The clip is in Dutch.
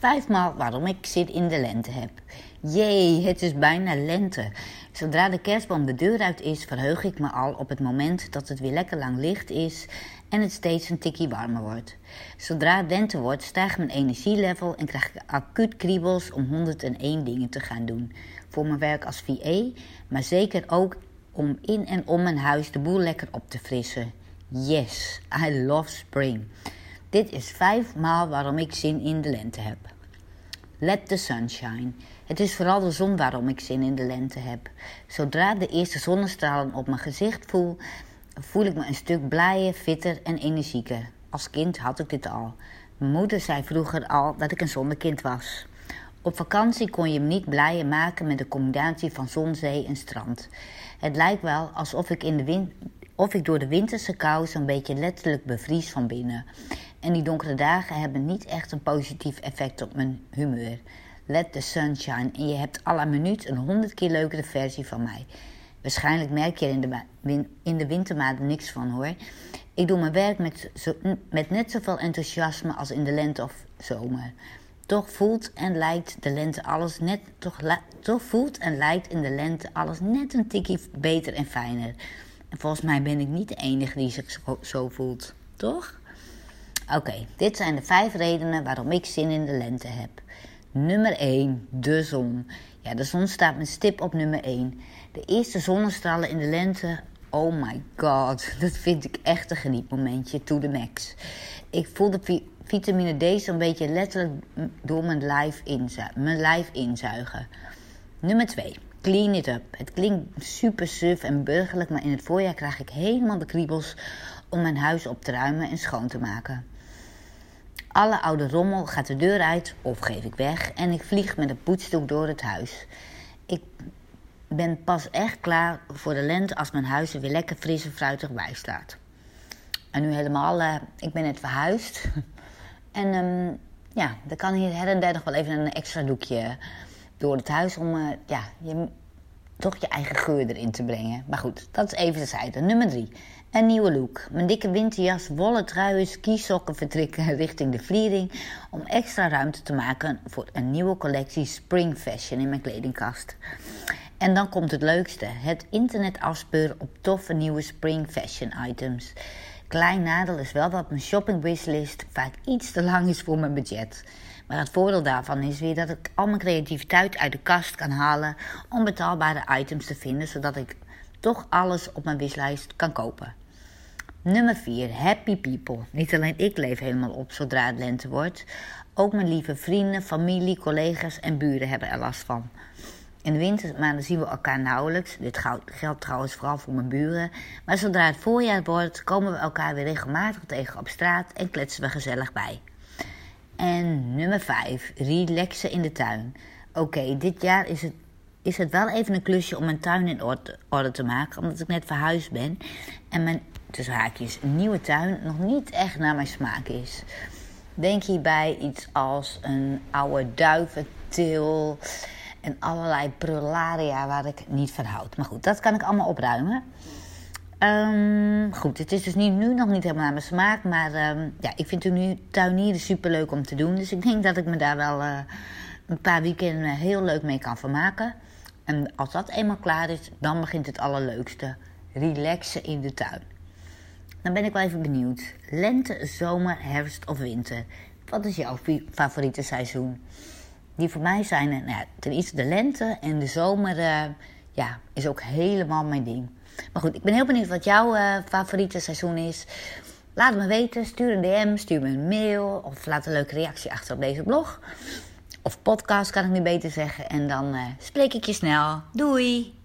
Vijfmaal waarom ik zin in de lente heb. Jee, het is bijna lente. Zodra de kerstboom de deur uit is, verheug ik me al op het moment dat het weer lekker lang licht is en het steeds een tikkie warmer wordt. Zodra het lente wordt, stijgt mijn energielevel en krijg ik acuut kriebels om 101 dingen te gaan doen. Voor mijn werk als VA, maar zeker ook om in en om mijn huis de boel lekker op te frissen. Yes, I love spring. Dit is vijf maal waarom ik zin in de lente heb. Let the sunshine. Het is vooral de zon waarom ik zin in de lente heb. Zodra de eerste zonnestralen op mijn gezicht voel, voel ik me een stuk blijer, fitter en energieker. Als kind had ik dit al. Mijn moeder zei vroeger al dat ik een zonnekind was. Op vakantie kon je me niet blijer maken met de combinatie van zon, zee en strand. Het lijkt wel alsof ik, in de of ik door de winterse kou zo'n beetje letterlijk bevries van binnen. En die donkere dagen hebben niet echt een positief effect op mijn humeur. Let the sunshine en je hebt à la minuut een honderd keer leukere versie van mij. Waarschijnlijk merk je er in de, in de wintermaanden niks van hoor. Ik doe mijn werk met, zo, met net zoveel enthousiasme als in de lente of zomer. Toch voelt en lijkt de lente alles net, toch, voelt en lijkt in de lente alles net een tikje beter en fijner. En volgens mij ben ik niet de enige die zich zo voelt, toch? Oké, dit zijn de vijf redenen waarom ik zin in de lente heb. Nummer 1, de zon. Ja, de zon staat met stip op nummer 1. De eerste zonnestralen in de lente, oh my god, dat vind ik echt een genietmomentje to the max. Ik voel de vitamine D zo'n beetje letterlijk door mijn lijf, inzuigen, mijn lijf inzuigen. Nummer 2, clean it up. Het klinkt super suf en burgerlijk, maar in het voorjaar krijg ik helemaal de kriebels om mijn huis op te ruimen en schoon te maken. Alle oude rommel gaat de deur uit of geef ik weg en ik vlieg met een poetsdoek door het huis. Ik ben pas echt klaar voor de lente als mijn huis er weer lekker fris en fruitig bij staat. En nu helemaal, uh, ik ben net verhuisd. en um, ja, dan kan hier her en der nog wel even een extra doekje door het huis om uh, ja, je, toch je eigen geur erin te brengen. Maar goed, dat is even de zijde. Nummer drie. Een nieuwe look. Mijn dikke winterjas, wollen truien, skisokken vertrekken richting de vliering... om extra ruimte te maken voor een nieuwe collectie spring fashion in mijn kledingkast. En dan komt het leukste. Het internet afspeuren op toffe nieuwe spring fashion items. Klein nadeel is wel dat mijn shopping wishlist vaak iets te lang is voor mijn budget. Maar het voordeel daarvan is weer dat ik al mijn creativiteit uit de kast kan halen om betaalbare items te vinden, zodat ik toch alles op mijn wislijst kan kopen. Nummer 4. Happy people. Niet alleen ik leef helemaal op zodra het lente wordt. Ook mijn lieve vrienden, familie, collega's en buren hebben er last van. In de wintermaanden zien we elkaar nauwelijks. Dit geldt trouwens vooral voor mijn buren. Maar zodra het voorjaar wordt, komen we elkaar weer regelmatig tegen op straat en kletsen we gezellig bij. En nummer 5. Relaxen in de tuin. Oké, dit jaar is het is het wel even een klusje om mijn tuin in orde, te maken. Omdat ik net verhuisd ben. En mijn, tussen haakjes, nieuwe tuin nog niet echt naar mijn smaak is. Denk hierbij iets als een oude duiventil. En allerlei prularia waar ik niet van houd. Maar goed, dat kan ik allemaal opruimen. Um, goed, het is dus niet, nu nog niet helemaal naar mijn smaak. Maar um, ja, ik vind nu tuinieren super leuk om te doen. Dus ik denk dat ik me daar wel uh, een paar weekenden heel leuk mee kan vermaken. En als dat eenmaal klaar is, dan begint het allerleukste. Relaxen in de tuin. Dan ben ik wel even benieuwd. Lente, zomer, herfst of winter? Wat is jouw favoriete seizoen? Die voor mij zijn nou ja, ten eerste de lente en de zomer uh, ja, is ook helemaal mijn ding. Maar goed, ik ben heel benieuwd wat jouw uh, favoriete seizoen is. Laat me weten. Stuur een DM, stuur me een mail of laat een leuke reactie achter op deze blog. Of podcast kan ik nu beter zeggen. En dan uh, spreek ik je snel. Doei!